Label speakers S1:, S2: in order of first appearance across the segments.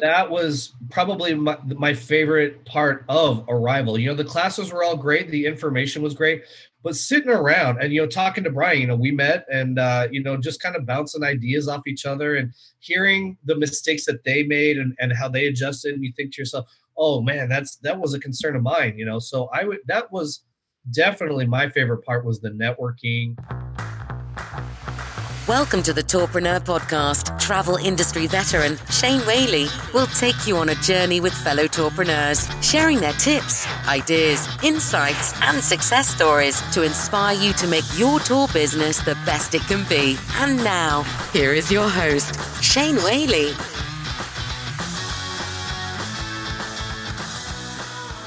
S1: That was probably my, my favorite part of Arival. You know, the classes were all great, the information was great, but sitting around and you know talking to brian you know we met and uh, you know just kind of bouncing ideas off each other and hearing the mistakes that they made and, and how they adjusted. And you think to yourself oh man that's that was a concern of mine you know? So i would that was definitely my favorite part was the networking
S2: Welcome to the Tourpreneur Podcast. Travel industry veteran Shane Whaley will take you on a journey with fellow tourpreneurs, sharing their tips, ideas, insights, and success stories to inspire you to make your tour business the best it can be. And now, here is your host, Shane Whaley.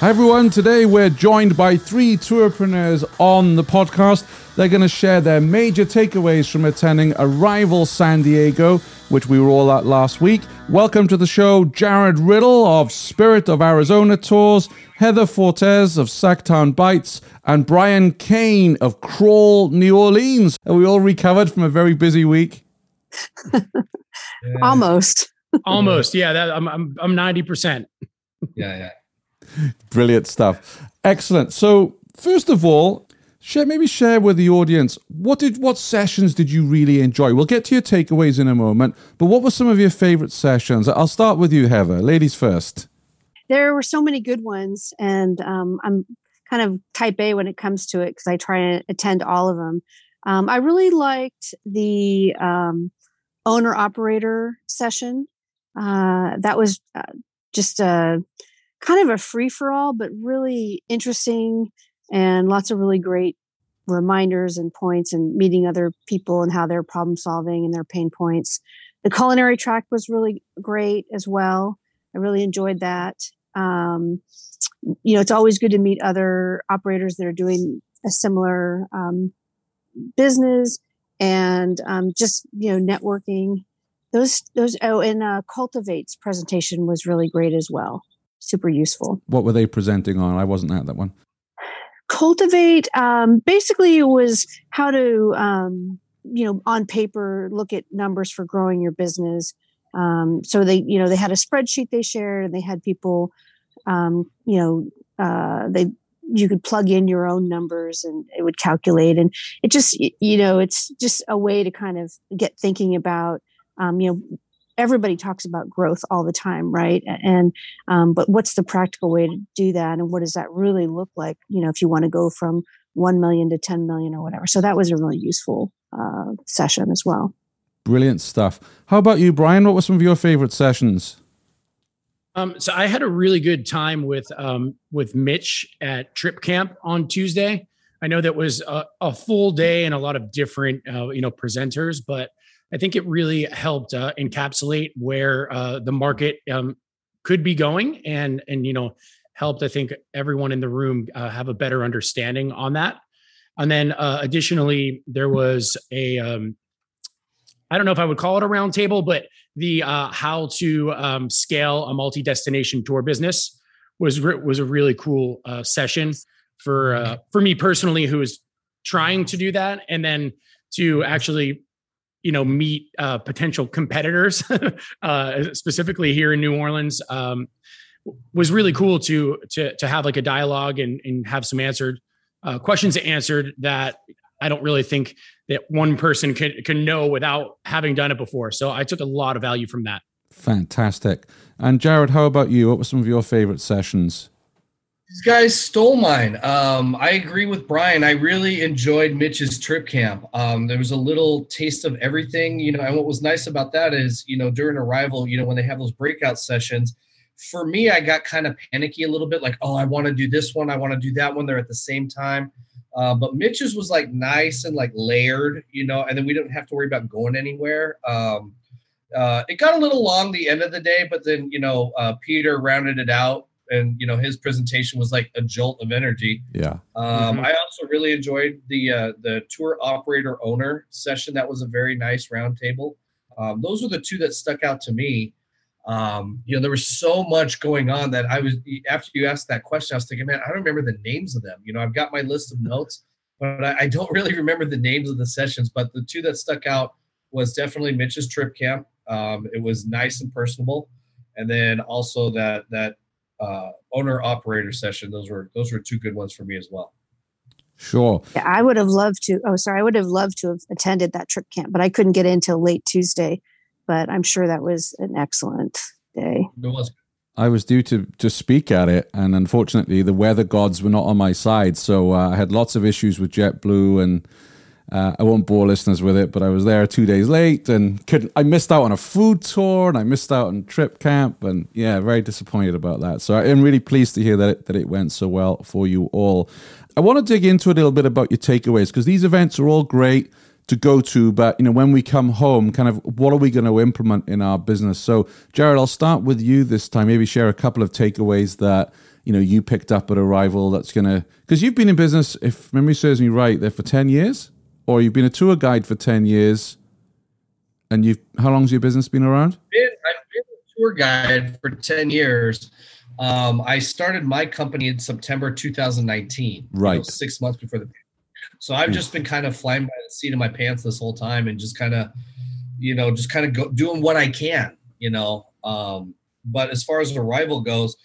S3: Hi everyone, today we're joined by three tourpreneurs on the podcast. They're going to share their major takeaways from attending Arival San Diego, which we were all at last week. Welcome to the show, Jarrod Riddle of Spirit of Arizona Tours, Heather Fortes of Sactown Bites, and Brian Cain of Crawl New Orleans. Are we all recovered from a very busy week?
S4: Almost.
S5: Almost. Yeah, that, I'm I'm I'm 90%.
S1: yeah yeah
S3: Brilliant stuff. Excellent. So, first of all, share maybe share with the audience what did what sessions did you really enjoy? We'll get to your takeaways in a moment, but what were some of your favorite sessions? I'll start with you, Heather. Ladies first.
S4: There were so many good ones, and um, I'm kind of type A when it comes to it because I try to attend all of them. Um, I really liked the um, owner operator session. Uh, that was uh, just a kind of a free for all, but really interesting and lots of really great reminders and points and meeting other people and how they're problem solving and their pain points. The culinary track was really great as well. I really enjoyed that. Um, you know, it's always good to meet other operators that are doing a similar um, business and um, just you know networking. Those those oh, and uh, cultivates presentation was really great as well super useful.
S3: What were they presenting on? I wasn't at that one.
S4: Cultivate um, basically it was how to um, you know on paper look at numbers for growing your business. Um, so they you know they had a spreadsheet they shared and they had people um, you know uh, they you could plug in your own numbers and it would calculate and it just you know it's just a way to kind of get thinking about um, you know everybody talks about growth all the time right? And um, but what's the practical way to do that and what does that really look like you know if you want to go from 1 million to 10 million or whatever? So that was a really useful uh, session as well.
S3: Brilliant stuff. How about you brian? What were some of your favorite sessions?
S5: Um, so I had a really good time with um, with Mitch at Trip Camp on Tuesday. I know that was a, a full day and a lot of different uh, you know presenters, but I think it really helped uh, encapsulate where uh, the market um, could be going, and and you know helped I think everyone in the room uh, have a better understanding on that. And then uh, additionally, there was a um, I don't know if I would call it a roundtable, but the uh, how to um, scale a multi-destination tour business was re- was a really cool uh, session for for me personally, who is trying to do that, and then to actually you know meet uh, potential competitors uh, specifically here in new orleans um, was really cool to to to have like a dialogue and and have some answered uh, questions answered that i don't really think that one person can can know without having done it before. So i took a lot of value from that.
S3: Fantastic. And jarrod how about you? What were some of your favorite sessions
S1: These guys stole mine. Um, I agree with Brian. I really enjoyed Mitch's trip camp. Um, there was a little taste of everything, you know. And what was nice about that is, you know, during arival, you know, when they have those breakout sessions, for me, I got kind of panicky a little bit, like, oh, I want to do this one, I want to do that one. They're at the same time. Uh, but Mitch's was like nice and like layered, you know, and then we didn't have to worry about going anywhere. Um, uh, it got a little long the end of the day, but then you know uh, Peter rounded it out, and you know his presentation was like a jolt of energy.
S3: Yeah.
S1: Um, mm-hmm. I also really enjoyed the uh, the tour operator owner session. That was a very nice roundtable. Um, those were the two that stuck out to me. Um, you know, there was so much going on that I was after you asked that question, I was thinking, man, I don't remember the names of them. You know, I've got my list of notes, but I, I don't really remember the names of the sessions. But the two that stuck out was definitely Mitch's trip camp. Um, it was nice and personable, and then also that that uh, owner operator session. Those were those were two good ones for me as well.
S3: Sure.
S4: Yeah, I would have loved to. Oh, sorry, I would have loved to have attended that trip camp, but I couldn't get in until late Tuesday but I'm sure that was an excellent day.
S1: It was.
S3: I was due to to speak at it, and unfortunately, the weather gods were not on my side. So uh, I had lots of issues with JetBlue, and uh, I won't bore listeners with it. But I was there two days late, and couldn't. I missed out on a food tour, and I missed out on trip camp, and yeah, very disappointed about that. So I'm really pleased to hear that it, that it went so well for you all. I want to dig into a little bit about your takeaways because these events are all great to go to but you know when we come home kind of what are we going to implement in our business so jarrod i'll start with you this time maybe share a couple of takeaways that you know you picked up at arival that's going to because you've been in business if memory serves me right there for 10 years or you've been a tour guide for 10 years and you've how long's your business been around?
S1: I've been, I've been a tour guide for 10 years. Um, i started my company in september 2019
S3: right. you know,
S1: six months before the so I've just been kind of flying by the seat of my pants this whole time and just kind of, you know, just kind of go, doing what I can, you know. Um, but as far as arival goes,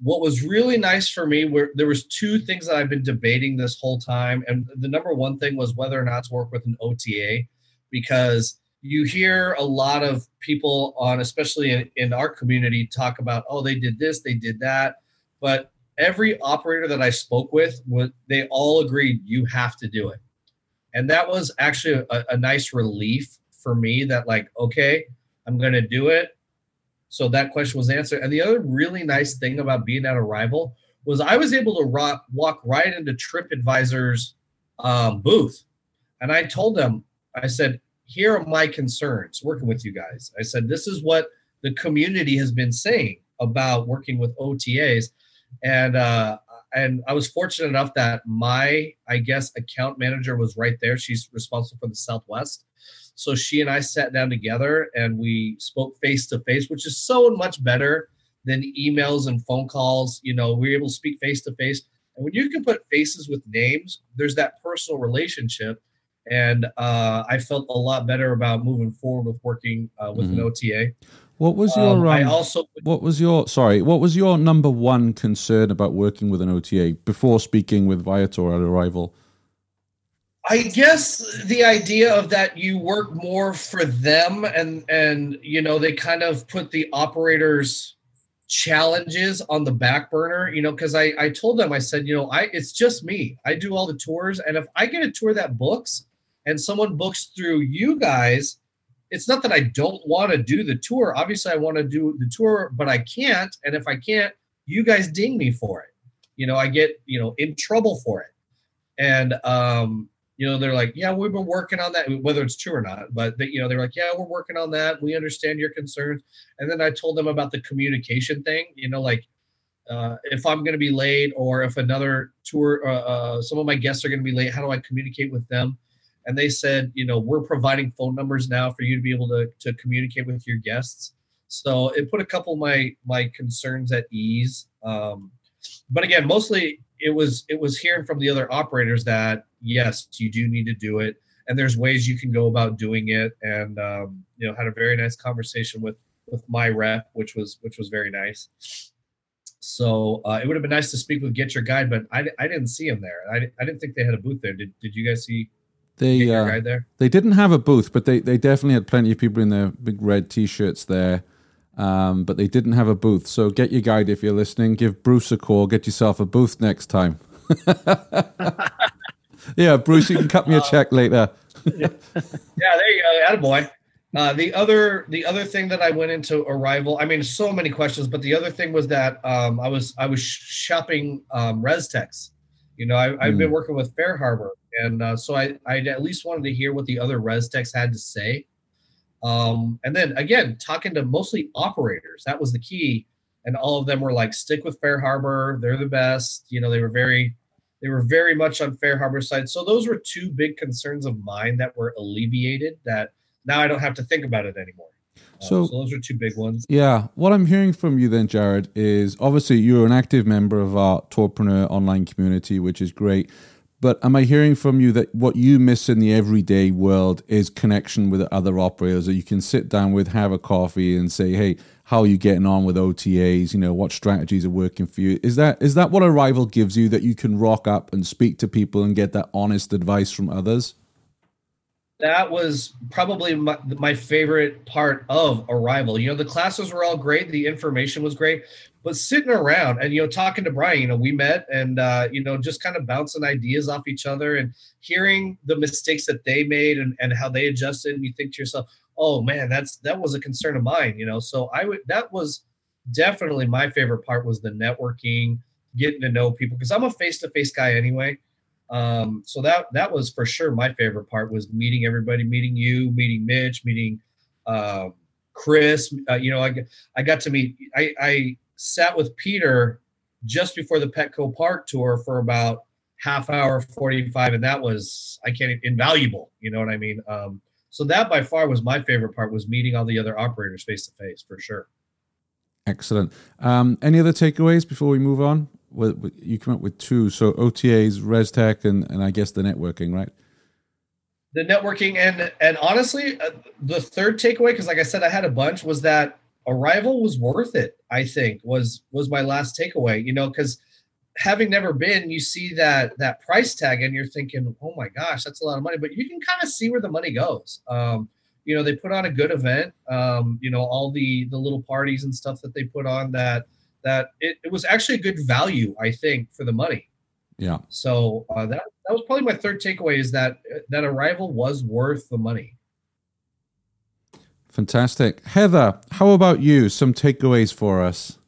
S1: what was really nice for me were there was two things that I've been debating this whole time, and the number one thing was whether or not to work with an OTA, because you hear a lot of people on, especially in, in our community, talk about, oh, they did this, they did that, but every operator that I spoke with, they all agreed you have to do it. And that was actually a, a nice relief for me that, like, okay, I'm to do it. So that question was answered. And the other really nice thing about being at Arival was I was able to rock, walk right into TripAdvisor's um, booth. And I told them, I said, here are my concerns working with you guys. I said, this is what the community has been saying about working with OTAs and uh, and I was fortunate enough that my I guess account manager was right there. She's responsible for the Southwest, so she and I sat down together and we spoke face to face, which is so much better than emails and phone calls. You know, we were able to speak face to face, and when you can put faces with names, there's that personal relationship. And uh, I felt a lot better about moving forward with working uh, with mm-hmm. an OTA.
S3: What was your? Um,
S1: I um, also.
S3: What was your? Sorry. What was your number one concern about working with an OTA before speaking with Viator at arival?
S1: I guess the idea of that you work more for them, and and you know they kind of put the operators challenges on the back burner you know because i i told them i said you know i it's just me i do all the tours and if i get a tour that books and someone books through you guys it's not that I don't want to do the tour. Obviously, I want to do the tour, but I can't. And if I can't, you guys ding me for it. You know, I get you know in trouble for it. And um, you know, they're like, yeah, we've been working on that, whether it's true or not. But they, you know, they're like, yeah, we're working on that. We understand your concerns. And then I told them about the communication thing. You know, like uh, if I'm going to be late or if another tour, uh, uh, some of my guests are going to be late, how do I communicate with them? And they said, you know, we're providing phone numbers now for you to be able to, to communicate with your guests. So it put a couple of my my concerns at ease. Um, but again, mostly it was it was hearing from the other operators that yes, you do need to do it, and there's ways you can go about doing it. And um, you know, had a very nice conversation with with my rep, which was which was very nice. So uh, it would have been nice to speak with Get Your Guide, but I, I didn't see him there. I, I didn't think they had a booth there. Did, did you guys see
S3: they uh, they didn't have a booth, but they, they definitely had plenty of people in their big red t-shirts there. um, but they didn't have a booth. So get your guide if you're listening. Give Bruce a call. Get yourself a booth next time. yeah, Bruce, you can cut me a check later.
S1: yeah, there you go, attaboy. Uh, the other the other thing that I went into Arival, I mean, so many questions, but the other thing was that um, I was I was shopping um, ResTechs. You know, I, have mm. been working with FareHarbor, and uh, so I I at least wanted to hear what the other ResTechs had to say. Um, and then again, talking to mostly operators, that was the key. And all of them were like, stick with FareHarbor, they're the best. You know, they were very they were very much on FareHarbor side. So those were two big concerns of mine that were alleviated that now I don't have to think about it anymore. Uh, so, so, those are two big ones.
S3: Yeah. What I'm hearing from you then, Jarrod, is obviously you're an active member of our Tourpreneur online community, which is great. But am I hearing from you that what you miss in the everyday world is connection with other operators that you can sit down with, have a coffee, and say, "Hey, how are you getting on with OTAs? You know, what strategies are working for you?" Is that is that what Arival gives you that you can rock up and speak to people and get that honest advice from others?
S1: That was probably my, my favorite part of arival. You know the classes were all great. The information was great. But sitting around and you know talking to brian you know we met and uh, you know just kind of bouncing ideas off each other and hearing the mistakes that they made and, and how they adjusted. And you think to yourself oh man that's that was a concern of mine you know? So i would that was definitely my favorite part was the networking getting to know people because i'm a face-to-face guy anyway um, so that that was for sure my favorite part was meeting everybody, meeting you, meeting Mitch, meeting uh, Chris. Uh, you know, I I got to meet. I, I sat with Peter just before the Petco Park tour for about half hour, forty five, and that was I can't invaluable. You know what I mean? Um, so that by far was my favorite part was meeting all the other operators face to face for sure.
S3: Excellent. Um, any other takeaways before we move on? Well, you come up with two. So OTAs, ResTech, and and I guess the networking, right?
S1: The networking and and honestly, uh, the third takeaway, because like I said, I had a bunch, was that Arival was worth it. I think was was my last takeaway. You know, because having never been, you see that that price tag and you're thinking, oh my gosh, that's a lot of money. But you can kind of see where the money goes. Um, you know, they put on a good event. Um, you know, all the the little parties and stuff that they put on that that it, it was actually a good value, I think, for the money.
S3: Yeah.
S1: So uh, that that was probably my third takeaway is that that arival was worth the money.
S3: Fantastic, Heather. How about you? Some takeaways for us.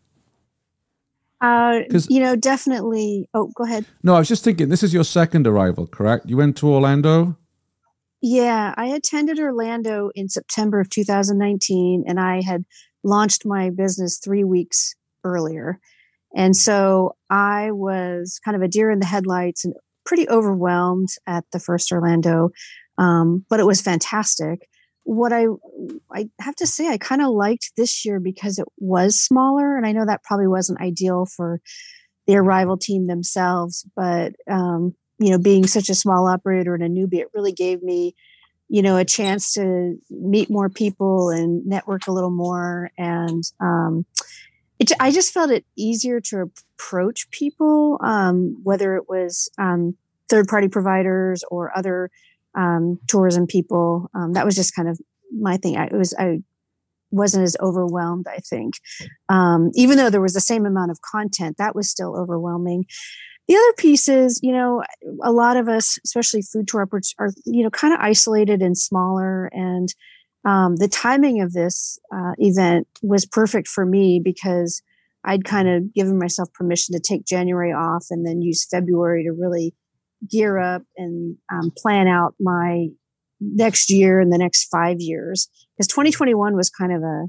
S4: Uh, you know, definitely. Oh, go ahead.
S3: No, I was just thinking. This is your second arival, correct? You went to Orlando.
S4: Yeah, I attended Orlando in September of 2019, and I had launched my business three weeks earlier. And so I was kind of a deer in the headlights and pretty overwhelmed at the first Orlando, um, but it was fantastic. What I I have to say, I kind of liked this year because it was smaller, and I know that probably wasn't ideal for the arival team themselves, but um, you know, being such a small operator and a newbie, it really gave me, you know, a chance to meet more people and network a little more, and um, it, I just felt it easier to approach people, um, whether it was um, third party providers or other um, tourism people. Um, that was just kind of my thing. I was I wasn't as overwhelmed. I think, um, even though there was the same amount of content, that was still overwhelming. The other piece is, you know, a lot of us, especially food tour operators, are you know kind of isolated and smaller and um, the timing of this uh, event was perfect for me because I'd kind of given myself permission to take January off and then use February to really gear up and um, plan out my next year and the next five years. Because 2021 was kind of a,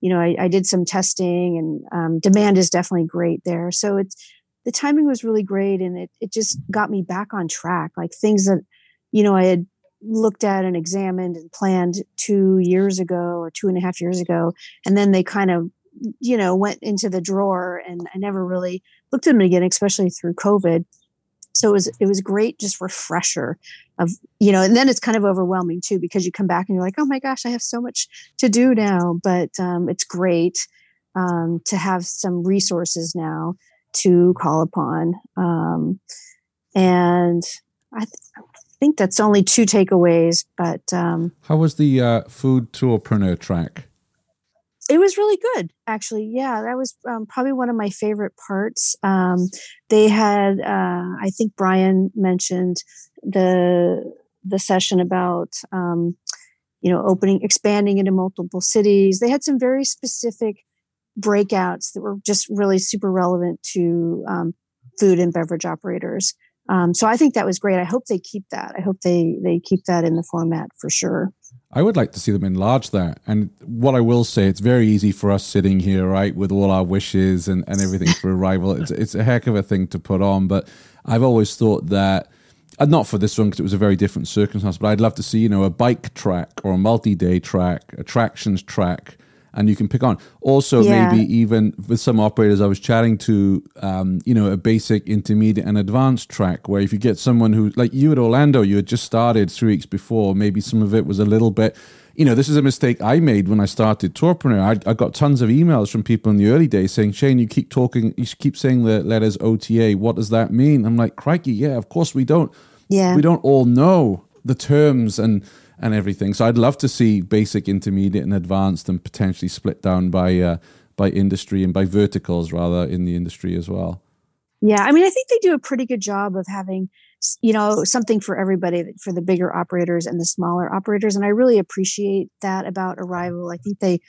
S4: you know, I, I did some testing and um, demand is definitely great there. So it's the timing was really great and it, it just got me back on track. Like things that, you know, I had looked at and examined and planned two years ago or two and a half years ago and then they kind of you know went into the drawer and i never really looked at them again especially through covid. So it was it was great just refresher of you know and then it's kind of overwhelming too because you come back and you're like oh my gosh i have so much to do now. But um, it's great um, to have some resources now to call upon um, and I, th- think that's only two takeaways. But um,
S3: how was the uh, food tourpreneur track?
S4: it was really good, actually. Yeah, that was um, probably one of my favorite parts. Um, they had, uh, I think Brian mentioned the the session about um, you know opening, expanding into multiple cities. They had some very specific breakouts that were just really super relevant to um, food and beverage operators. Um, so I think that was great. I hope they keep that. I hope they they keep that in the format for sure.
S3: I would like to see them enlarge that. And what I will say, it's very easy for us sitting here, right, with all our wishes and, and everything for Arival. It's, it's a heck of a thing to put on. But I've always thought that, and not for this one because it was a very different circumstance, but I'd love to see, you know, a bike track or a multi day track, attractions track and you can pick on. Also, yeah. maybe even with some operators I was chatting to, um, you know, a basic, intermediate, and advanced track where if you get someone who, like you at Orlando, you had just started three weeks before, maybe some of it was a little bit. You know, this is a mistake I made when I started Tourpreneur. I, I got tons of emails from people in the early days saying, Shane, you keep talking, you keep saying the letters OTA. What does that mean? I'm like, crikey, yeah, of course we don't. Yeah. We don't all know the terms and and everything. So I'd love to see basic, intermediate, and advanced, and potentially split down by uh, by industry and by verticals rather in the industry as well.
S4: Yeah, I mean, I think they do a pretty good job of having you know something for everybody for the bigger operators and the smaller operators, and I really appreciate that about Arival. I think they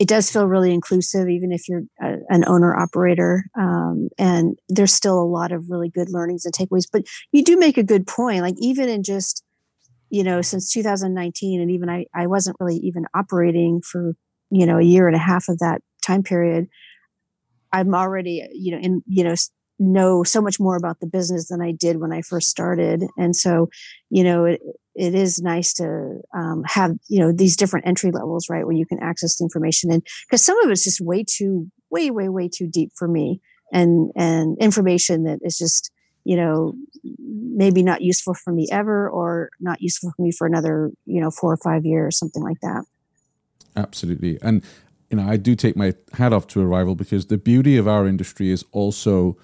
S4: it does feel really inclusive, even if you're a, an owner operator. Um, and there's still a lot of really good learnings and takeaways. But you do make a good point. Like even in just you know, since 2019, and even I, I wasn't really even operating for, you know, a year and a half of that time period. I'm already, you know, in, you know, know so much more about the business than I did when I first started. And so, you know, it, it is nice to um, have, you know, these different entry levels, right, where you can access the information. And because some of it's just way too, way, way, way too deep for me and, and information that is just, you know, maybe not useful for me ever or not useful for me for another, you know, four or five years, something like that.
S3: Absolutely. And, you know, I do take my hat off to Arival because the beauty of our industry is also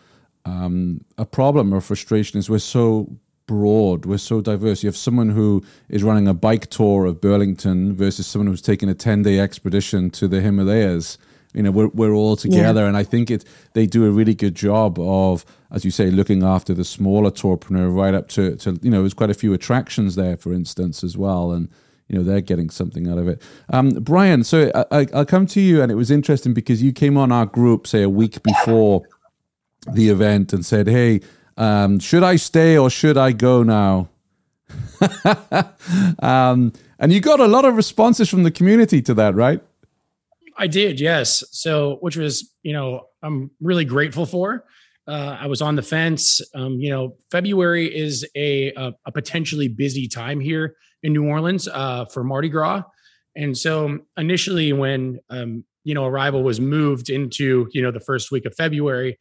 S3: um, a problem or frustration is we're so broad, we're so diverse. You have someone who is running a bike tour of Burlington versus someone who's taking a 10 day expedition to the Himalayas you know we're, we're all together. Yeah. and i think it they do a really good job of as you say looking after the smaller tourpreneur right up to, to you know there's quite a few attractions there for instance as well. And you know they're getting something out of it. Um, brian so I, i'll come to you. And it was interesting because you came on our group say a week before the event and said hey um, should i stay or should i go now? Um, and you got a lot of responses from the community to that right
S5: I did, yes. So, which was, you know, I'm really grateful for. Uh, I was on the fence. Um, you know, February is a, a, a potentially busy time here in New Orleans uh, for Mardi Gras, and so initially, when um, you know Arival was moved into you know the first week of February,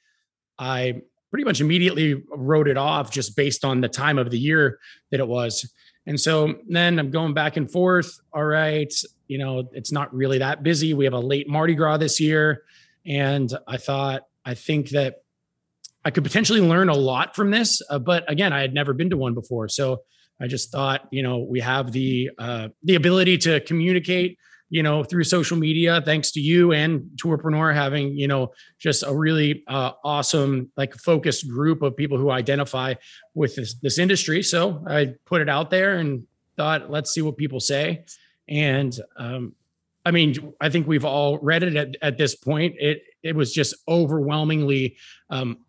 S5: I pretty much immediately wrote it off just based on the time of the year that it was. And so then I'm going back and forth. All right, you know, it's not really that busy. We have a late Mardi Gras this year. And I thought, I think that I could potentially learn a lot from this. Uh, but again, I had never been to one before. So I just thought, you know, we have the uh, the ability to communicate, you know, through social media, thanks to you and Tourpreneur having, you know, just a really uh, awesome, like focused group of people who identify with this, this industry. So I put it out there and thought, let's see what people say. And um, I mean, I think we've all read it at, at this point. It it was just overwhelmingly, um,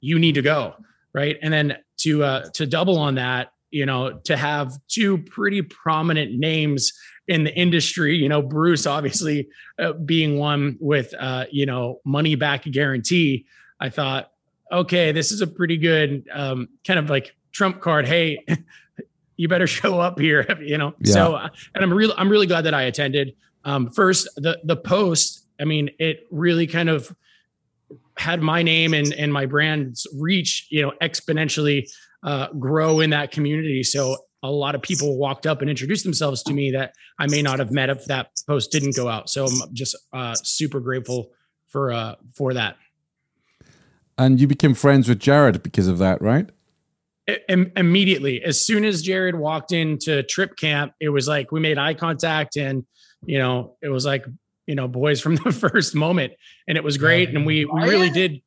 S5: you need to go right, and then to uh, to double on that, you know, to have two pretty prominent names in the industry. You know, Bruce obviously uh, being one with uh, you know money back guarantee. I thought, okay, this is a pretty good um, kind of like trump card. Hey, you better show up here, you know? Yeah. So, uh, and I'm really, I'm really glad that I attended. Um, first, the, the post, I mean, it really kind of had my name and, and my brand's reach, you know, exponentially uh, grow in that community. So a lot of people walked up and introduced themselves to me that I may not have met if that post didn't go out. So I'm just uh, super grateful for, uh, for that.
S3: And you became friends with Jarrod because of that, right?
S5: immediately as soon as jarrod walked into trip camp it was like we made eye contact and you know it was like you know, boys from the first moment. And it was great. And we, we really did.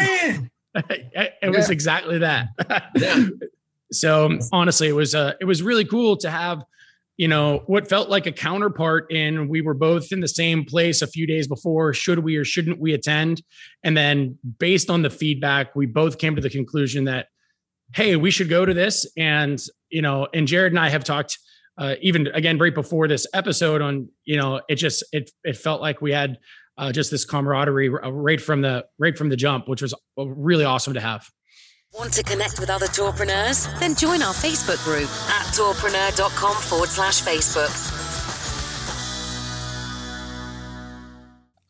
S5: it was exactly that. So honestly, it was, uh, it was really cool to have, you know, what felt like a counterpart in we were both in the same place a few days before. Should we or shouldn't we attend? And then based on the feedback, we both came to the conclusion that, hey, we should go to this. And, you know, and Jarrod and I have talked uh, even again right before this episode on you know it just it it felt like we had uh, just this camaraderie right from the right from the jump which was really awesome to have
S2: Want to connect with other tourpreneurs? Then join our Facebook group at tourpreneur.com forward slash Facebook.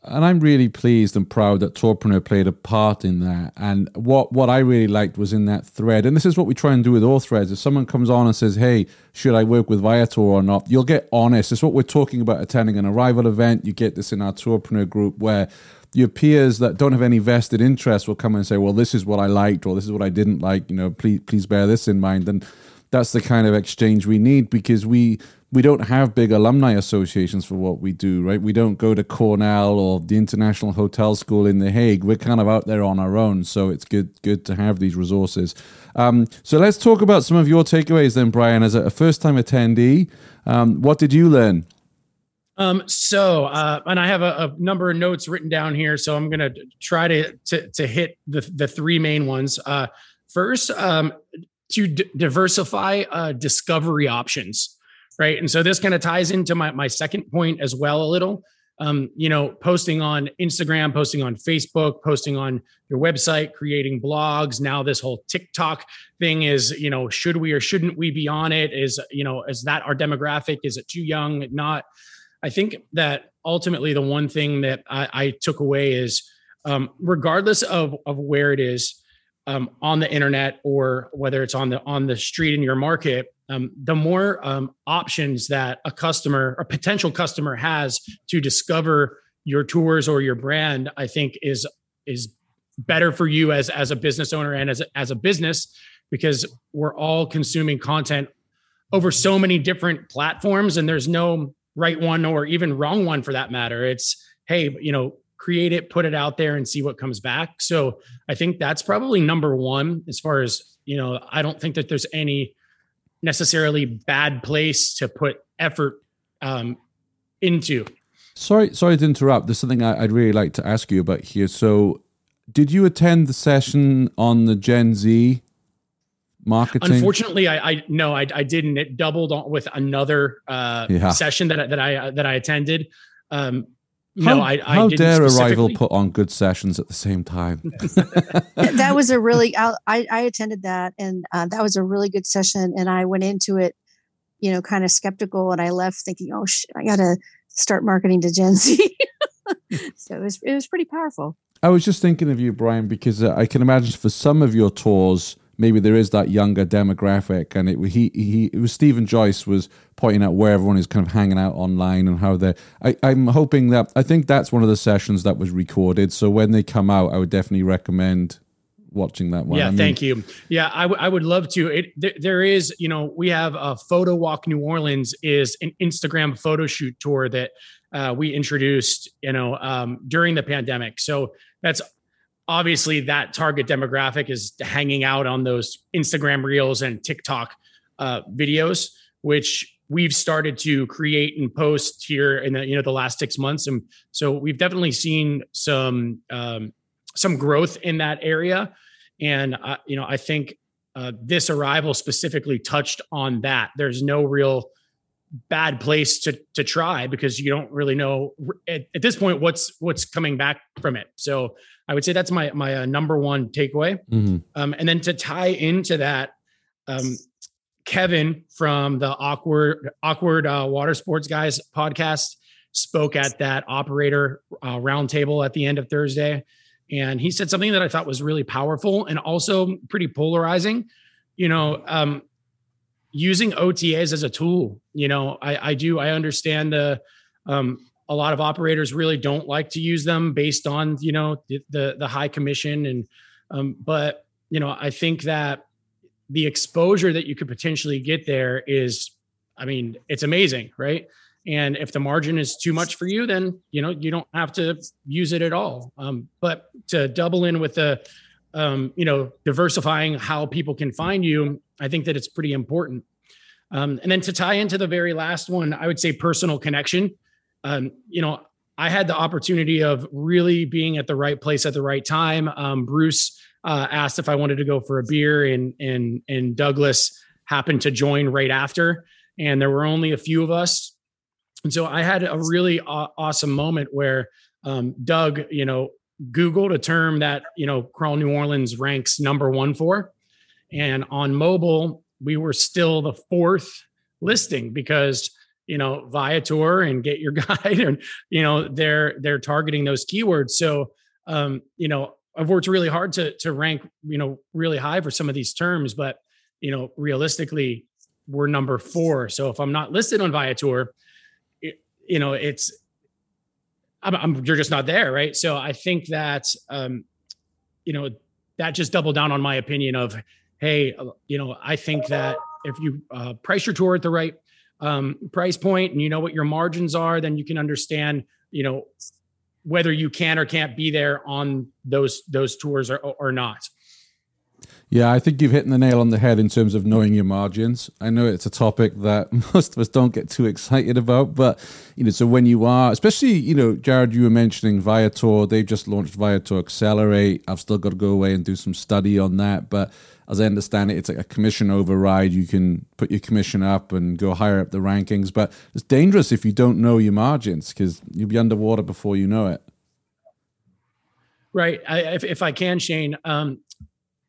S3: and I'm really pleased and proud that Tourpreneur played a part in that. And what what I really liked was in that thread, and this is what we try and do with all threads. If someone comes on and says, "Hey, should I work with Viator or not?" You'll get honest. It's what we're talking about attending an Arival event. You get this in our Tourpreneur group where your peers that don't have any vested interest will come and say, "Well, this is what I liked, or this is what I didn't like." You know, please please bear this in mind. And that's the kind of exchange we need because we we don't have big alumni associations for what we do, right? We don't go to Cornell or the International Hotel School in The Hague. We're kind of out there on our own, so it's good good to have these resources. Um, so let's talk about some of your takeaways then, Brian. As a first time attendee, um, what did you learn?
S5: Um, so, uh, and I have a, a, number of notes written down here, so I'm going to try to to to hit the the three main ones. Uh, first, um, to d- diversify uh, discovery options right? And so this kind of ties into my my second point as well a little. Um, you know, posting on Instagram, posting on Facebook, posting on your website, creating blogs. Now this whole TikTok thing is, you know, should we or shouldn't we be on it? Is you know, is that our demographic? Is it too young? Not. I think that ultimately the one thing that I, I took away is, um, regardless of of where it is, um, on the internet or whether it's on the on the street in your market, um, the more um, options that a customer or potential customer has to discover your tours or your brand, I think is is better for you as as a business owner and as as a business because we're all consuming content over so many different platforms and there's no right one or even wrong one for that matter. It's hey, you know, create it, put it out there and see what comes back. So I think that's probably number one as far as, you know, I don't think that there's any necessarily bad place to put effort um, into.
S3: Sorry, sorry to interrupt. There's something I, would really like to ask you about here. So, did you attend the session on the Gen Z marketing?
S5: Unfortunately, I, I no, I, I didn't. It doubled on with another uh, yeah. session that that I that I attended. Um,
S3: how,
S5: no, I, I
S3: how dare Arival put on good sessions at the same time?
S4: that was a really I I attended that and uh, that was a really good session and I went into it, you know, kind of skeptical and I left thinking, oh, sh- I got to start marketing to Gen Z. so it was it was pretty powerful.
S3: I was just thinking of you, Brian, because uh, I can imagine for some of your tours maybe there is that younger demographic. And it he he it was Stephen Joyce was pointing out where everyone is kind of hanging out online and how they're. I, I'm hoping that I think that's one of the sessions that was recorded. So when they come out, I would definitely recommend watching that one.
S5: Yeah, I mean, thank you. Yeah, I, w- I would love to. It there, there is, you know, we have a photo walk New Orleans is an Instagram photo shoot tour that uh, we introduced, you know, um, during the pandemic. So that's obviously that target demographic is hanging out on those Instagram reels and TikTok uh, videos, which we've started to create and post here in the you know the last six months, and so we've definitely seen some um, some growth in that area. And uh, you know, I think uh, this arival specifically touched on that. There's no real bad place to to try because you don't really know at, at this point what's what's coming back from it. So I would say that's my my uh, number one takeaway. Mm-hmm. Um, and then to tie into that, um, Kevin from the awkward awkward uh, water sports guys podcast spoke at that operator uh, roundtable at the end of Thursday, and he said something that I thought was really powerful and also pretty polarizing. You know, um, using OTAs as a tool. You know, I, I do I understand the um, a lot of operators really don't like to use them based on you know the the, the high commission and um, but you know i think that the exposure that you could potentially get there is i mean it's amazing right And if the margin is too much for you, then you know you don't have to use it at all. Um, but to double in with the um, you know diversifying how people can find you, I think that it's pretty important. Um, and then to tie into the very last one, I would say personal connection. Um, you know, I had the opportunity of really being at the right place at the right time. Um, Bruce uh, asked if I wanted to go for a beer, and and and Douglas happened to join right after, and there were only a few of us, and so I had a really aw- awesome moment where um, Doug, you know, Googled a term that you know Crawl New Orleans ranks number one for, and on mobile we were still the fourth listing because you know Viator and Get Your Guide and you know they're they're targeting those keywords. So um, you know I've worked really hard to to rank you know really high for some of these terms, but you know realistically we're number four. So if I'm not listed on Viator, it, you know it's I'm, I'm, you're just not there, right? So I think that um, you know that just doubled down on my opinion of hey, uh, you know, I think that if you uh, price your tour at the right um, price point and you know what your margins are, then you can understand, you know, whether you can or can't be there on those those tours or, or not.
S3: Yeah, I think you've hit the nail on the head in terms of knowing your margins. I know it's a topic that most of us don't get too excited about, but you know, so when you are, especially you know, Jarrod, you were mentioning Viator. They've just launched Viator Accelerate. I've still got to go away and do some study on that, but as I understand it, it's like a commission override. You can put your commission up and go higher up the rankings, but it's dangerous if you don't know your margins because you'll be underwater before you know it.
S5: Right. I, if, if I can, Shane, um,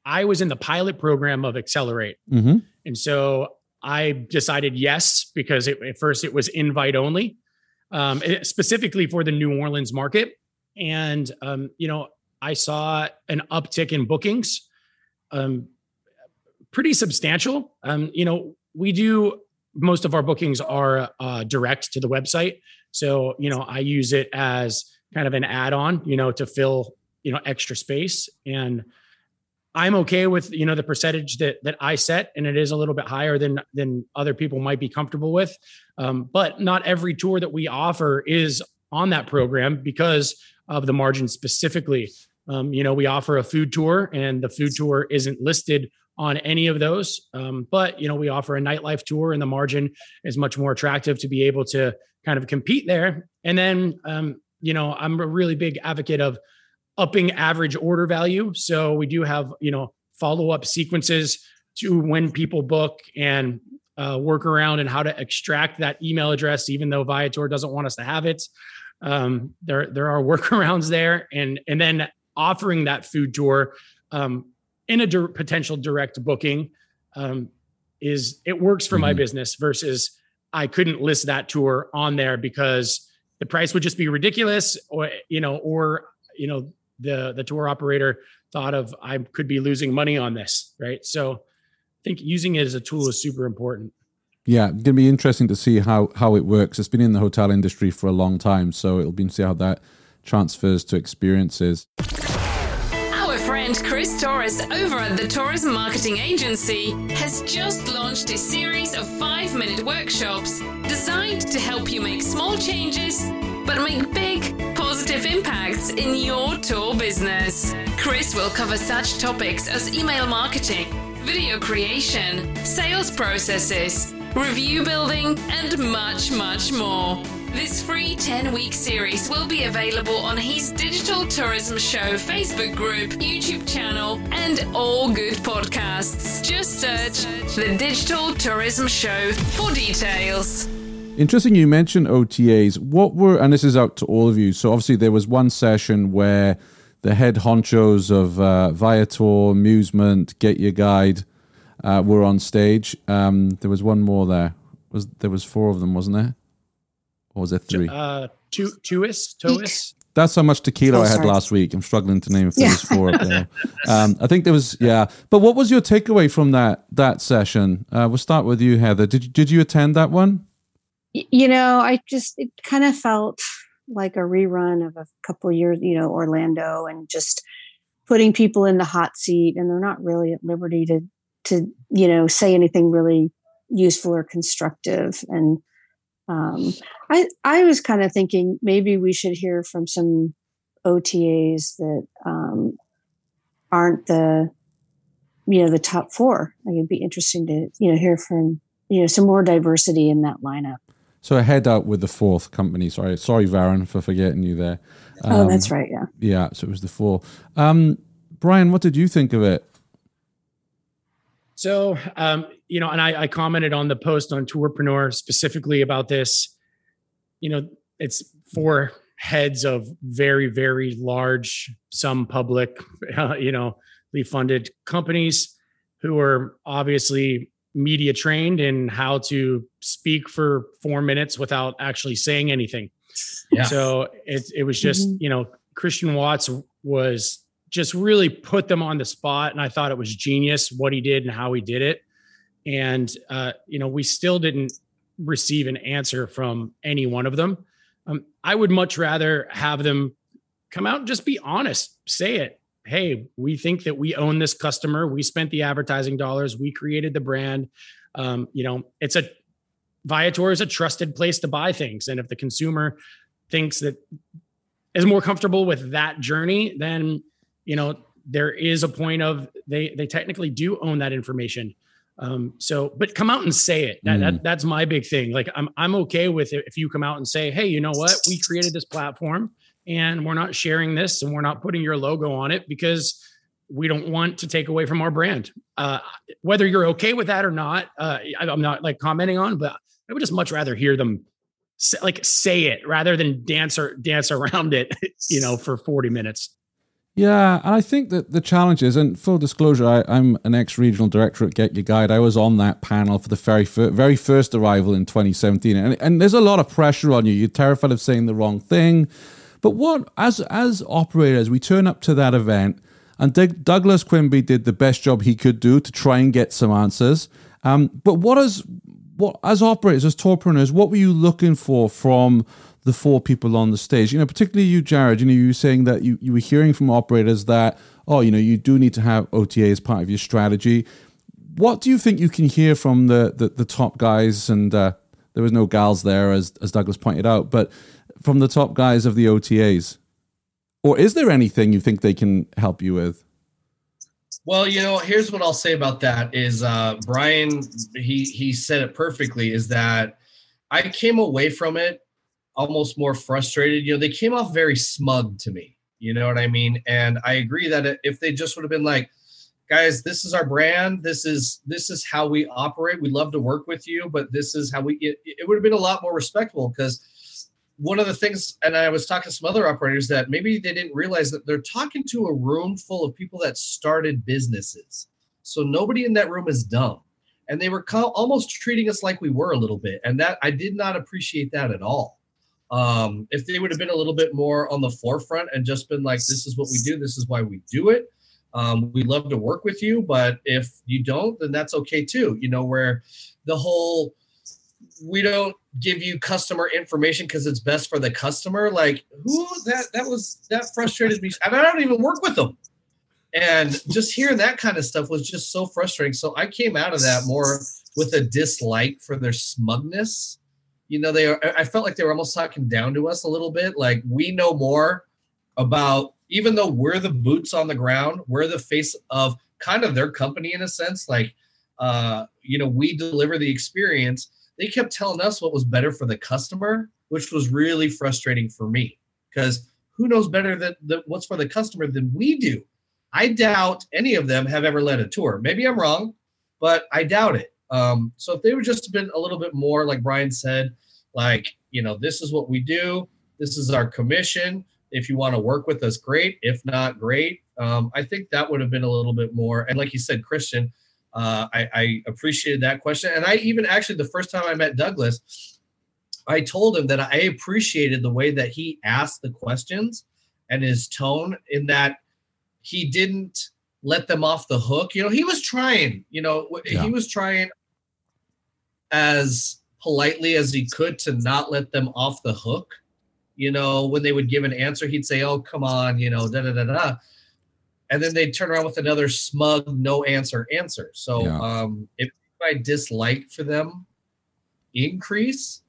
S5: I was in the pilot program of Accelerate.
S3: Mm-hmm.
S5: And so I decided yes, because it, at first it was invite only, um, it, specifically for the New Orleans market. And, um, you know, I saw an uptick in bookings. Um, pretty substantial. Um, you know, we do most of our bookings are uh, direct to the website. So, you know, I use it as kind of an add-on, you know, to fill, you know, extra space. And I'm okay with, you know, the percentage that that I set, and it is a little bit higher than than other people might be comfortable with. Um, but not every tour that we offer is on that program because of the margin specifically. Um, you know, we offer a food tour, and the food tour isn't listed on any of those. Um, but you know, we offer a nightlife tour, and the margin is much more attractive to be able to kind of compete there. And then, um, you know, I'm a really big advocate of upping average order value. So we do have you know follow up sequences to when people book and uh, work around and how to extract that email address, even though Viator doesn't want us to have it. Um, there there are workarounds there, and and then offering that food tour um, in a di- potential direct booking um, is it works for mm-hmm. my business versus I couldn't list that tour on there because the price would just be ridiculous or you know or you know the the tour operator thought of I could be losing money on this right? So I think using it as a tool is super important.
S3: Yeah it's going to be interesting to see how how it works. It's been in the hotel industry for a long time so it'll be to see how that transfers to experiences
S2: friend Chris Torres over at the Tourism Marketing Agency has just launched a series of five minute workshops designed to help you make small changes but make big, positive impacts in your tour business. Chris will cover such topics as email marketing, video creation, sales processes, review building, and much, much more. This free 10 week series will be available on his Digital Tourism Show Facebook group, YouTube channel, and all good podcasts. Just search the Digital Tourism Show for details.
S3: Interesting you mentioned OTAs. What were, and this is out to all of you. So obviously there was one session where the head honchos of uh, Viator, Musement, Get Your Guide uh, were on stage. Um, there was one more there. Was There was four of them, wasn't there? Or was it three?
S5: Uh, two, twois, tois.
S3: That's how much tequila oh, I had last week. I'm struggling to name if there yeah. was four up there. Um, I think there was, yeah. But what was your takeaway from that that session? Uh, we'll start with you, Heather. Did did you attend that one?
S4: You know, I just it kind of felt like a rerun of a couple years, you know, Orlando, and just putting people in the hot seat, and they're not really at liberty to to you know say anything really useful or constructive and um, I I was kind of thinking maybe we should hear from some OTAs that um, aren't the you know the top four. Like it'd be interesting to you know hear from you know some more diversity in that lineup.
S3: So I head out with the fourth company. Sorry, sorry, Varon, for forgetting you there.
S4: Um, oh, that's right. Yeah.
S3: Yeah. So it was the four. Um, Brian, what did you think of it?
S5: So, um, you know, and I, I commented on the post on Tourpreneur specifically about this. You know, it's four heads of very, very large, some public, uh, you know, funded companies who are obviously media trained in how to speak for four minutes without actually saying anything. Yeah. So it it was just mm-hmm. you know Christian Watts was just really put them on the spot, and I thought it was genius what he did and how he did it. And uh, you know we still didn't receive an answer from any one of them. Um, I would much rather have them come out and just be honest, say it hey, we think that we own this customer. We spent the advertising dollars. We created the brand. Um, you know, it's a Viator is a trusted place to buy things. And if the consumer thinks that is more comfortable with that journey, then you know there is a point of they they technically do own that information. Um, so, but come out and say it. That, mm. that that's my big thing. Like I'm I'm okay with it if you come out and say, hey, you know what, we created this platform and we're not sharing this and we're not putting your logo on it because we don't want to take away from our brand. Uh, whether you're okay with that or not, uh, I, am not like commenting on, but I would just much rather hear them say, like say it rather than dance or dance around it, you know, for 40 minutes.
S3: Yeah, and I think that the challenge is, and full disclosure, I, am an ex-regional director at Get Your Guide. I was on that panel for the very, fir- very first Arival in 2017, and, and there's a lot of pressure on you. You're terrified of saying the wrong thing. But what, as as operators, we turn up to that event, and Douglas Quimby did the best job he could do to try and get some answers. Um, but what as what as operators, as tourpreneurs, what were you looking for from the four people on the stage? You know, particularly you, Jarrod. You know, you were saying that you, you were hearing from operators that oh, you know, you do need to have OTA as part of your strategy. What do you think you can hear from the the, the top guys? And uh, there was no gals there, as as Douglas pointed out, but from the top guys of the OTAs? Or is there anything you think they can help you with?
S1: Well, you know, here's what I'll say about that is uh Brian he he said it perfectly is that I came away from it almost more frustrated. You know, they came off very smug to me. You know what I mean? And I agree that if they just would have been like, guys, this is our brand. This is this is how we operate. We'd love to work with you, but this is how we. It, it would have been a lot more respectful because one of the things, and I was talking to some other operators that maybe they didn't realize that they're talking to a room full of people that started businesses. So nobody in that room is dumb. And they were almost treating us like we were a little bit. And that I did not appreciate that at all. Um, if they would have been a little bit more on the forefront and just been like, this is what we do, this is why we do it. Um, we love to work with you, but if you don't, then that's okay too. You know, where the whole we don't give you customer information because it's best for the customer. Like who that that was that frustrated me. I, I don't even work with them. And just hearing that kind of stuff was just so frustrating. So I came out of that more with a dislike for their smugness. You know, they are, I felt like they were almost talking down to us a little bit. Like we know more about, even though we're the boots on the ground, we're the face of kind of their company in a sense. Like, uh, you know, we deliver the experience they kept telling us what was better for the customer, which was really frustrating for me because who knows better than, what's for the customer than we do? I doubt any of them have ever led a tour. Maybe I'm wrong, but I doubt it. Um, so if they would just been a little bit more, like Brian said, like, you know, this is what we do, this is our commission. If you want to work with us, great. If not, great. Um, I think that would have been a little bit more. And like you said, Christian, uh, I, I appreciated that question. And I even actually, the first time I met Douglas, I told him that I appreciated the way that he asked the questions and his tone in that he didn't let them off the hook. You know, he was trying, you know, yeah. he was trying as politely as he could to not let them off the hook. You know, when they would give an answer, he'd say, Oh, come on, you know, da da da da and then they'd turn around with another smug no answer answer. So yeah. um, if my dislike for them increase,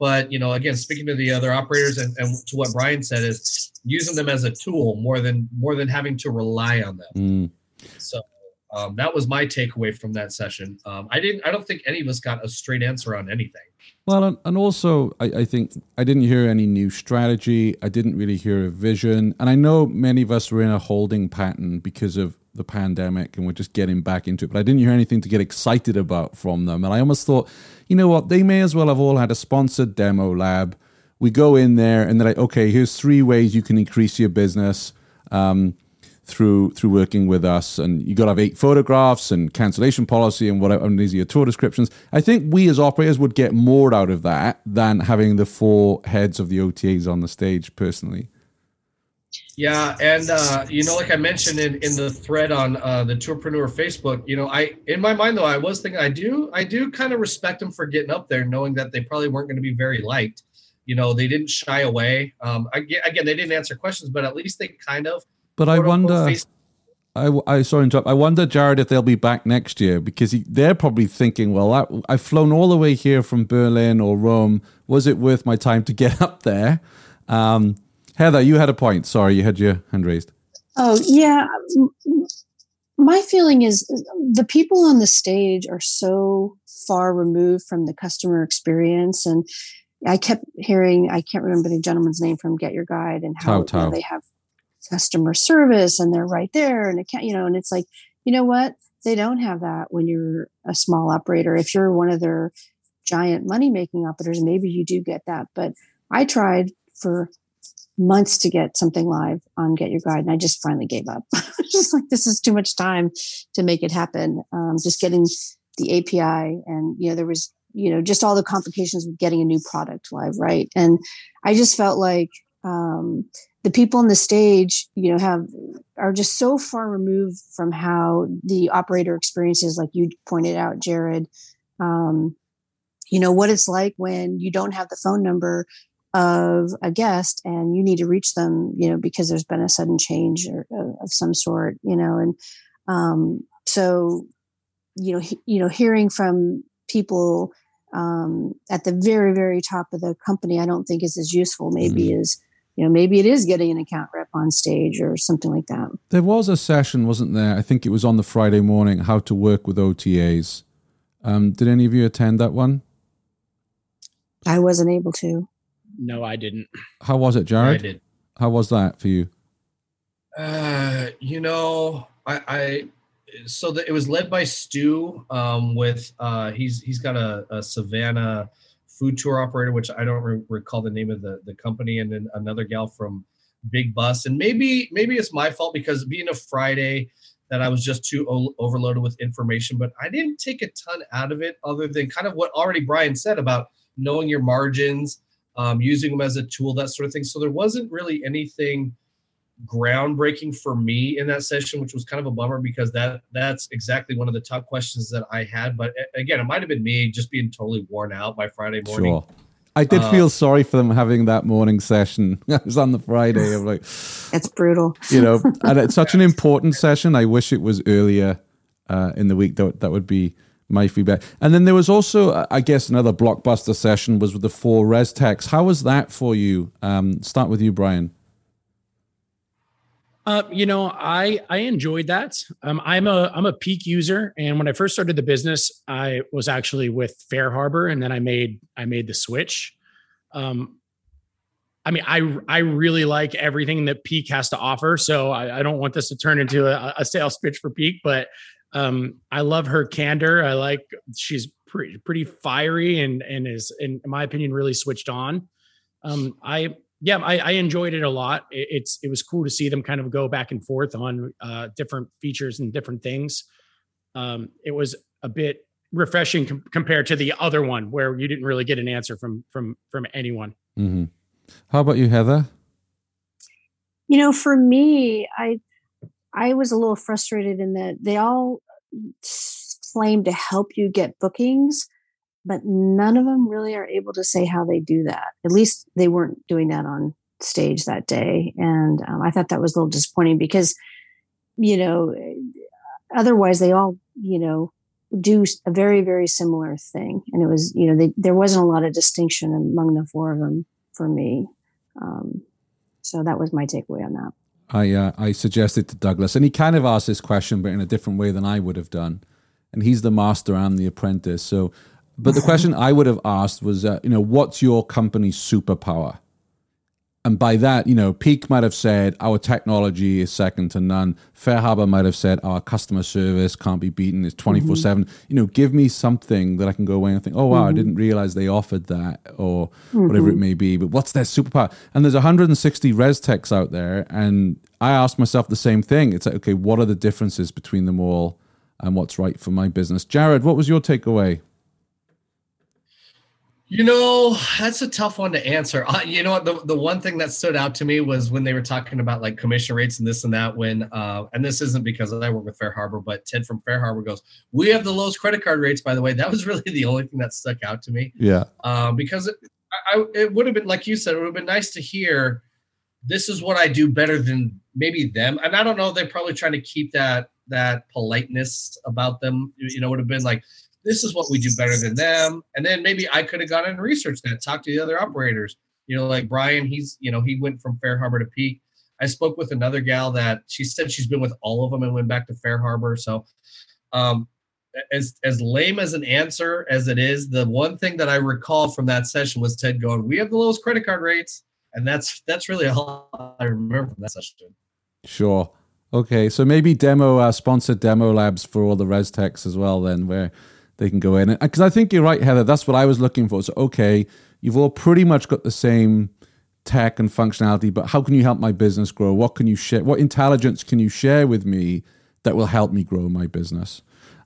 S1: but you know, again, speaking to the other operators and, and to what Brian said is using them as a tool more than more than having to rely on them.
S3: Mm.
S1: So um, that was my takeaway from that session. Um, I didn't. I don't think any of us got a straight answer on anything.
S3: Well, and, also, I, I think I didn't hear any new strategy. I didn't really hear a vision. And I know many of us were in a holding pattern because of the pandemic and we're just getting back into it. But I didn't hear anything to get excited about from them. And I almost thought, you know what, they may as well have all had a sponsored demo lab. We go in there and they're like, okay, here's three ways you can increase your business. Um, through through working with us. And you got to have eight photographs and cancellation policy and whatever and these are your tour descriptions. I think we as operators would get more out of that than having the four heads of the otas on the stage personally.
S1: Yeah and uh, you know like i mentioned in, in the thread on uh, the tourpreneur facebook you know i in my mind though i was thinking i do i do kind of respect them for getting up there knowing that they probably weren't going to be very liked. You know they didn't shy away. Um, again they didn't answer questions but at least they kind of
S3: but I wonder. I, I sorry interrupt. I wonder, Jarrod, if they'll be back next year because he, they're probably thinking, well, I, I've flown all the way here from Berlin or Rome. Was it worth my time to get up there? Um, Heather, you had a point. Sorry, you had your hand raised.
S4: Oh yeah, my feeling is the people on the stage are so far removed from the customer experience, and I kept hearing I can't remember the gentleman's name from Get Your Guide and how
S3: Tao, Tao.
S4: You know, they have customer service and they're right there and it can't you know and it's like you know what? They don't have that when you're a small operator. If you're one of their giant money making operators maybe you do get that but i tried for months to get something live on get your guide and i just finally gave up. Just like this is too much time to make it happen. Um, just getting the api and you know there was you know just all the complications with getting a new product live right? And i just felt like um, the people on the stage you know have are just so far removed from how the operator experiences like you pointed out jarrod um, you know what it's like when you don't have the phone number of a guest and you need to reach them you know because there's been a sudden change or, uh, of some sort you know and um, so you know he, you know hearing from people um, at the very very top of the company i don't think is as useful maybe mm-hmm. as you know, maybe it is getting an account rep on stage or something like that.
S3: There was a session, wasn't there? I think it was on the Friday morning, how to work with OTAs. Um, did any of you attend that one?
S4: I wasn't able to.
S5: No, I didn't.
S3: How was it, Jarrod?
S1: I did.
S3: How was that for you?
S1: Uh, you know, I, I so that it was led by Stu. Um, with uh, he's he's got a, a Savannah food tour operator, which I don't re- recall the name of the, the company, and then another gal from Big Bus. And maybe maybe it's my fault because being a Friday, that I was just too o- overloaded with information. But I didn't take a ton out of it, other than kind of what already Brian said about knowing your margins, um, using them as a tool, that sort of thing. So there wasn't really anything groundbreaking for me in that session, which was kind of a bummer because that that's exactly one of the top questions that I had. But again, it might have been me just being totally worn out by Friday morning.
S3: Sure. I did uh, feel sorry for them having that morning session. it was on the Friday. I'm like,
S4: it's brutal.
S3: You know, and it's such an important session. I wish it was earlier uh, in the week. That that would be my feedback. And then there was also, uh, I guess, another blockbuster session was with the four res techs. How was that for you? Um, start with you, Brian.
S5: Uh, you know, I I enjoyed that. Um, I'm a I'm a Peek user, and when I first started the business, I was actually with FareHarbor, and then I made I made the switch. Um, I mean, I I really like everything that Peek has to offer. So I, I don't want this to turn into a, a sales pitch for Peek, but um, I love her candor. I like she's pretty pretty fiery and and is in my opinion really switched on. Um, I yeah, I, I, enjoyed it a lot. It, it's it was cool to see them kind of go back and forth on uh, different features and different things. Um, it was a bit refreshing com- compared to the other one where you didn't really get an answer from from from anyone.
S3: Mm-hmm. How about you, Heather?
S4: You know, for me, I I was a little frustrated in that they all claim to help you get bookings, but none of them really are able to say how they do that. At least they weren't doing that on stage that day. And um, I thought that was a little disappointing because, you know, otherwise they all, you know, do a very very similar thing and it was you know they, there wasn't a lot of distinction among the four of them for me um, so that was my takeaway on that
S3: I uh, I suggested to Douglas, and he kind of asked this question, but in a different way than I would have done. And he's the master, I'm the apprentice. So, but the question I would have asked was, uh, you know, what's your company's superpower? And by that, you know, Peek might have said our technology is second to none. FareHarbor might have said our customer service can't be beaten. It's 24 mm-hmm. 7. You know, give me something that I can go away and think, oh, wow, mm-hmm. I didn't realize they offered that or mm-hmm. whatever it may be. But what's their superpower? And there's 160 res techs out there. And I asked myself the same thing. It's like, okay, what are the differences between them all and what's right for my business? Jarrod, what was your takeaway?
S1: You know, that's a tough one to answer. Uh, you know what? The, the one thing that stood out to me was when they were talking about like commission rates and this and that. When, uh, and this isn't because I work with FareHarbor, but Ted from FareHarbor goes, We have the lowest credit card rates, by the way. That was really the only thing that stuck out to me.
S3: Yeah.
S1: Um, because it, I, it would have been, like you said, it would have been nice to hear this is what I do better than maybe them. And I don't know, they're probably trying to keep that that politeness about them. You know, would have been like, this is what we do better than them. And then maybe I could have gone and researched that, talked to the other operators. You know, like Brian, he's, you know, he went from FareHarbor to Peek. I spoke with another gal that she said she's been with all of them and went back to FareHarbor. So, um, as as lame as an answer as it is, the one thing that I recall from that session was Ted going, "We have the lowest credit card rates," and that's that's really all I remember from that session.
S3: Sure. Okay, so maybe demo uh, sponsored demo labs for all the res techs as well. Then where they can go in. Because I think you're right, Heather. That's what I was looking for. So, okay, you've all pretty much got the same tech and functionality, but how can you help my business grow? What can you share? What intelligence can you share with me that will help me grow my business?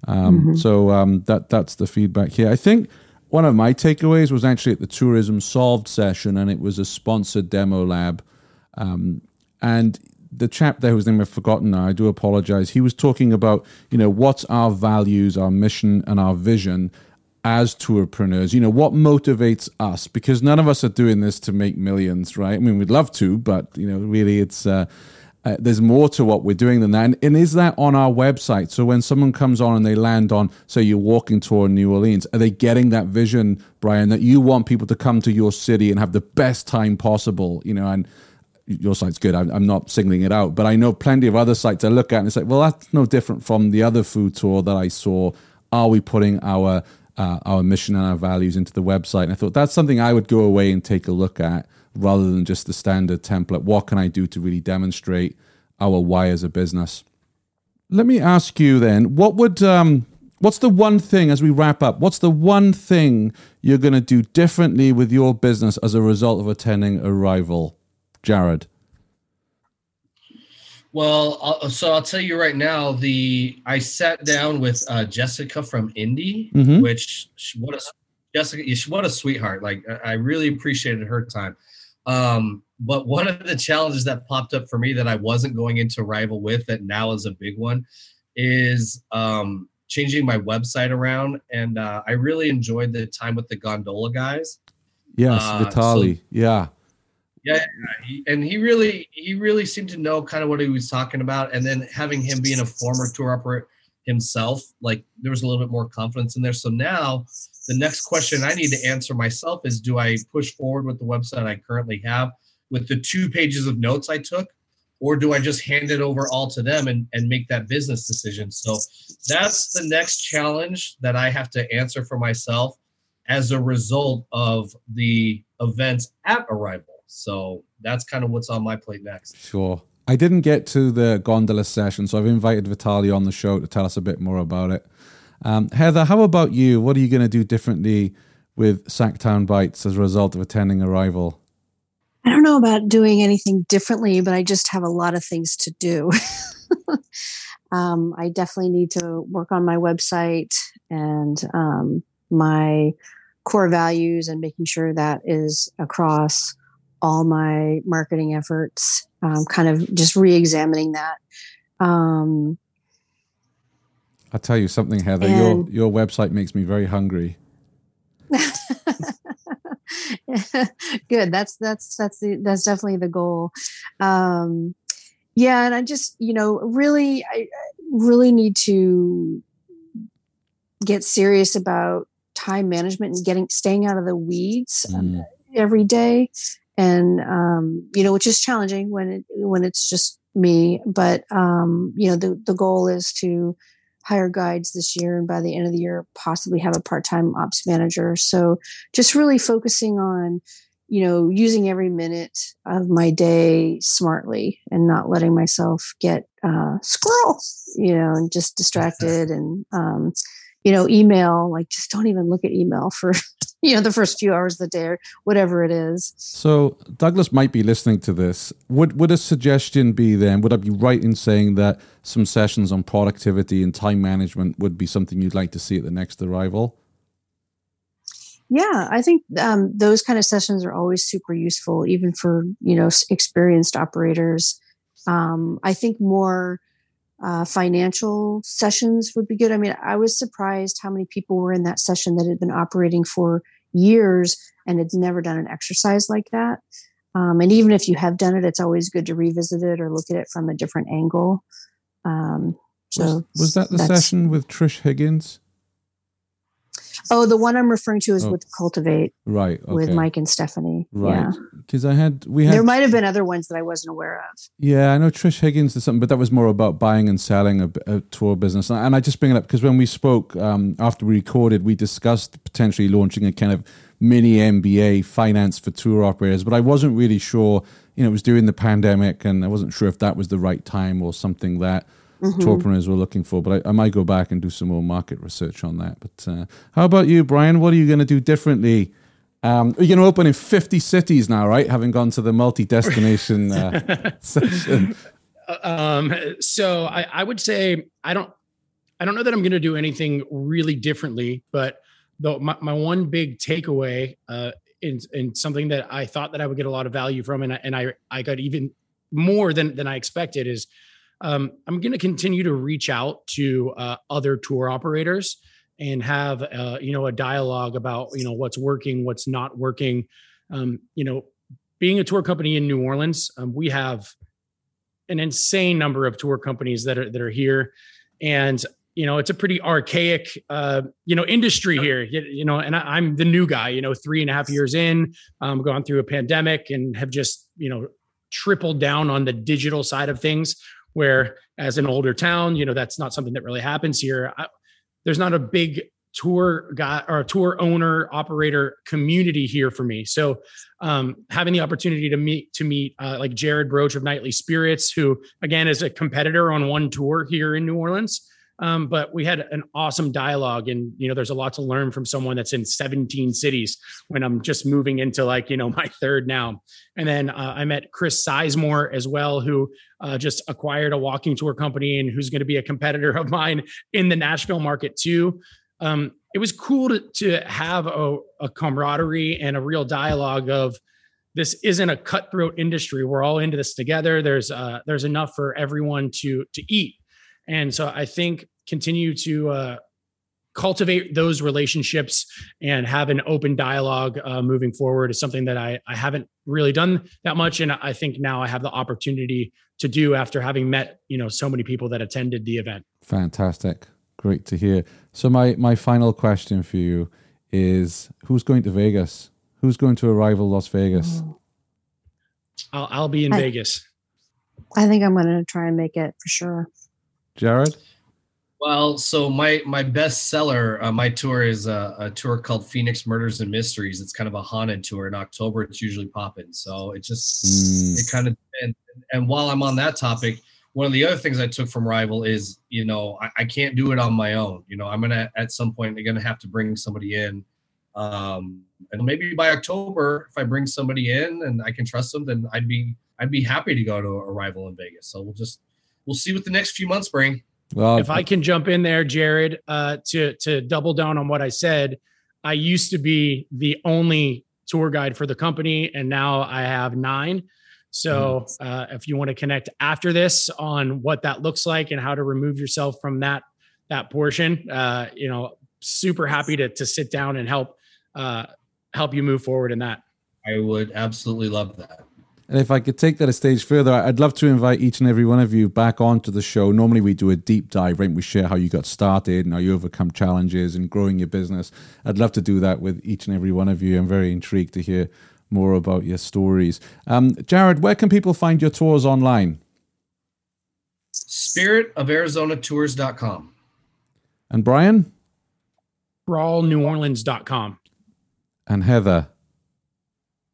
S3: Um, mm-hmm. So um, that that's the feedback here. I think one of my takeaways was actually at the Tourism Solved session, and it was a sponsored demo lab. Um, and the chap there whose name I've forgotten now, I do apologize. He was talking about, you know, what's our values, our mission, and our vision as tourpreneurs. You know, what motivates us? Because none of us are doing this to make millions, right? I mean, we'd love to, but you know, really, it's uh, uh, there's more to what we're doing than that. And, and, is that on our website? So when someone comes on and they land on, say, you're walking toward New Orleans, are they getting that vision, Brian, that you want people to come to your city and have the best time possible? You know, and your site's good. I'm, I'm, not singling it out, but I know plenty of other sites I look at and it's like, well, that's no different from the other food tour that I saw. Are we putting our uh, our mission and our values into the website? And I thought that's something I would go away and take a look at rather than just the standard template. What can I do to really demonstrate our why as a business? Let me ask you then, what would um, what's the one thing as we wrap up? What's the one thing you're going to do differently with your business as a result of attending Arival? Jarrod?
S1: Well, I'll, so I'll tell you right now. The I sat down with uh, Jessica from Indy, mm-hmm. which what a Jessica, what a sweetheart. Like I really appreciated her time. Um, but one of the challenges that popped up for me that I wasn't going into rival with that now is a big one is um, changing my website around. And uh, I really enjoyed the time with the gondola guys.
S3: Yes, uh, Vitali. So, yeah.
S1: Yeah, and he really he really seemed to know kind of what he was talking about, and then having him being a former tour operator himself, like there was a little bit more confidence in there. So now the next question I need to answer myself is: Do I push forward with the website I currently have with the two pages of notes I took, or do I just hand it over all to them and, and make that business decision? So that's the next challenge that I have to answer for myself as a result of the events at Arival. So that's kind of what's on my plate next.
S3: Sure. I didn't get to the gondola session, so I've invited Vitali on the show to tell us a bit more about it. Um, Heather, how about you? What are you going to do differently with Sactown Bites as a result of attending Arival?
S4: I don't know about doing anything differently, but I just have a lot of things to do. um, I definitely need to work on my website and um, my core values and making sure that is across all my marketing efforts, um, kind of just re-examining that. Um,
S3: I'll tell you something, Heather. your your website makes me very hungry.
S4: Good. That's that's that's the that's definitely the goal. Um, yeah, and I just you know really I really need to get serious about time management and getting staying out of the weeds mm. every day and um, you know which is challenging when it when it's just me but um, you know the the goal is to hire guides this year and by the end of the year possibly have a part-time ops manager. So just really focusing on you know using every minute of my day smartly and not letting myself get uh, squirrel you know and just distracted and um, you know email like just don't even look at email for you know the first few hours of the day or whatever it is.
S3: So douglas might be listening to this. Would would a suggestion be then would i be right in saying that some sessions on productivity and time management would be something you'd like to see at the next Arival?
S4: Yeah i think um, those kind of sessions are always super useful even for you know experienced operators. Um, i think more uh, financial sessions would be good. I mean, I was surprised how many people were in that session that had been operating for years and had never done an exercise like that. Um, and even if you have done it, it's always good to revisit it or look at it from a different angle. Um, so
S3: was, was that the session with Trish Higgins?
S4: Oh, the one I'm referring to is oh. with Cultivate.
S3: Right. Okay.
S4: With Mike and Stephanie.
S3: Right. Because I had we had
S4: There might have been other ones that I wasn't aware of.
S3: Yeah, I know Trish Higgins did something, but that was more about buying and selling a, a tour business. And I just bring it up because when we spoke um, after we recorded, we discussed potentially launching a kind of mini MBA finance for tour operators, but I wasn't really sure. You know, it was during the pandemic, and I wasn't sure if that was the right time or something that mm-hmm. tourpreneurs were looking for. But I, I, might go back and do some more market research on that. But uh, how about you, Brian? What are you going to do differently? Um, you're going to open in 50 cities now, right? Having gone to the multi destination uh, session.
S5: Um, so I, I would say I don't, I don't know that I'm going to do anything really differently, but though my, my one big takeaway uh, in, in something that I thought that I would get a lot of value from, and I, and I, I got even more than than I expected is um, I'm going to continue to reach out to uh, other tour operators and have uh, you know a dialogue about you know what's working, what's not working. Um, you know, being a tour company in New Orleans, um, we have an insane number of tour companies that are that are here, and you know it's a pretty archaic uh, you know industry here. You, you know, and I, am the new guy. You know, three and a half years in, um, gone through a pandemic and have just you know tripled down on the digital side of things where as an older town you know that's not something that really happens here. I, there's not a big tour guy or tour owner operator community here for me. So um, having the opportunity to meet to meet uh, like jared broach of nightly spirits who again is a competitor on one tour here in new orleans um, but we had an awesome dialogue, and you know, there's a lot to learn from someone that's in 17 cities when I'm just moving into like you know my third now. And then uh, I met Chris Sizemore as well, who uh, just acquired a walking tour company and who's going to be a competitor of mine in the Nashville market too. Um, it was cool to, to have a, a camaraderie and a real dialogue of this isn't a cutthroat industry. We're all into this together. There's uh, there's enough for everyone to to eat. And so I think continue to uh, cultivate those relationships and have an open dialogue uh, moving forward is something that I, I haven't really done that much. And i think now i have the opportunity to do after having met you know so many people that attended the event.
S3: Fantastic. Great to hear. So my my final question for you is who's going to vegas? Who's going to Arival las vegas?
S5: I'll, I'll be in I, vegas.
S4: I think i'm going to try and make it for sure.
S3: Jarrod
S1: well, so my my best seller, uh, my tour is a, a, tour called Phoenix Murders and Mysteries. It's kind of a haunted tour. In October, it's usually popping. So it just mm. it kind of and, and while I'm on that topic, one of the other things I took from Rival is you know I, I can't do it on my own. You know I'm gonna at some point I'm gonna have to bring somebody in, um, and maybe by October if I bring somebody in and I can trust them, then I'd be I'd be happy to go to Arival in Vegas. So we'll just we'll see what the next few months bring.
S5: Well, if I can jump in there, Jarrod, uh, to to double down on what I said, I used to be the only tour guide for the company, and now I have nine. So, uh, if you want to connect after this on what that looks like and how to remove yourself from that that portion, uh, you know, super happy to to sit down and help uh, help you move forward in that.
S1: I would absolutely love that.
S3: And if I could take that a stage further, I'd love to invite each and every one of you back onto the show. Normally, we do a deep dive, right? We share how you got started and how you overcome challenges and growing your business. I'd love to do that with each and every one of you. I'm very intrigued to hear more about your stories. Um, Jarrod, where can people find your tours online?
S1: SpiritofArizonaTours.com.
S3: And Brian?
S5: CrawlNewOrleans.com.
S3: And Heather?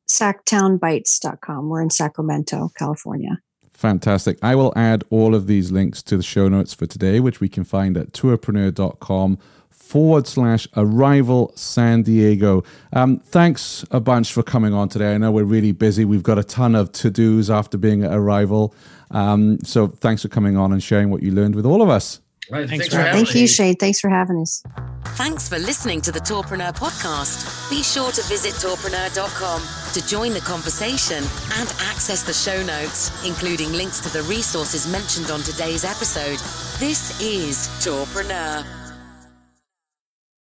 S4: sactownbites.com. We're in Sacramento, California.
S3: Fantastic. I will add all of these links to the show notes for today, which we can find at tourpreneur.com forward slash arival San Diego. Um, thanks a bunch for coming on today. I know we're really busy. We've got a ton of to dos after being at Arival. Um, so thanks for coming on and sharing what you learned with all of us.
S1: Right,
S5: Thanks
S1: thanks,
S5: for
S1: for
S5: having
S1: having
S4: Thank
S1: me.
S4: you, Shane. Thanks for having us.
S2: Thanks for listening to the Tourpreneur podcast. Be sure to visit tourpreneur.com to join the conversation and access the show notes, including links to the resources mentioned on today's episode. This is Tourpreneur.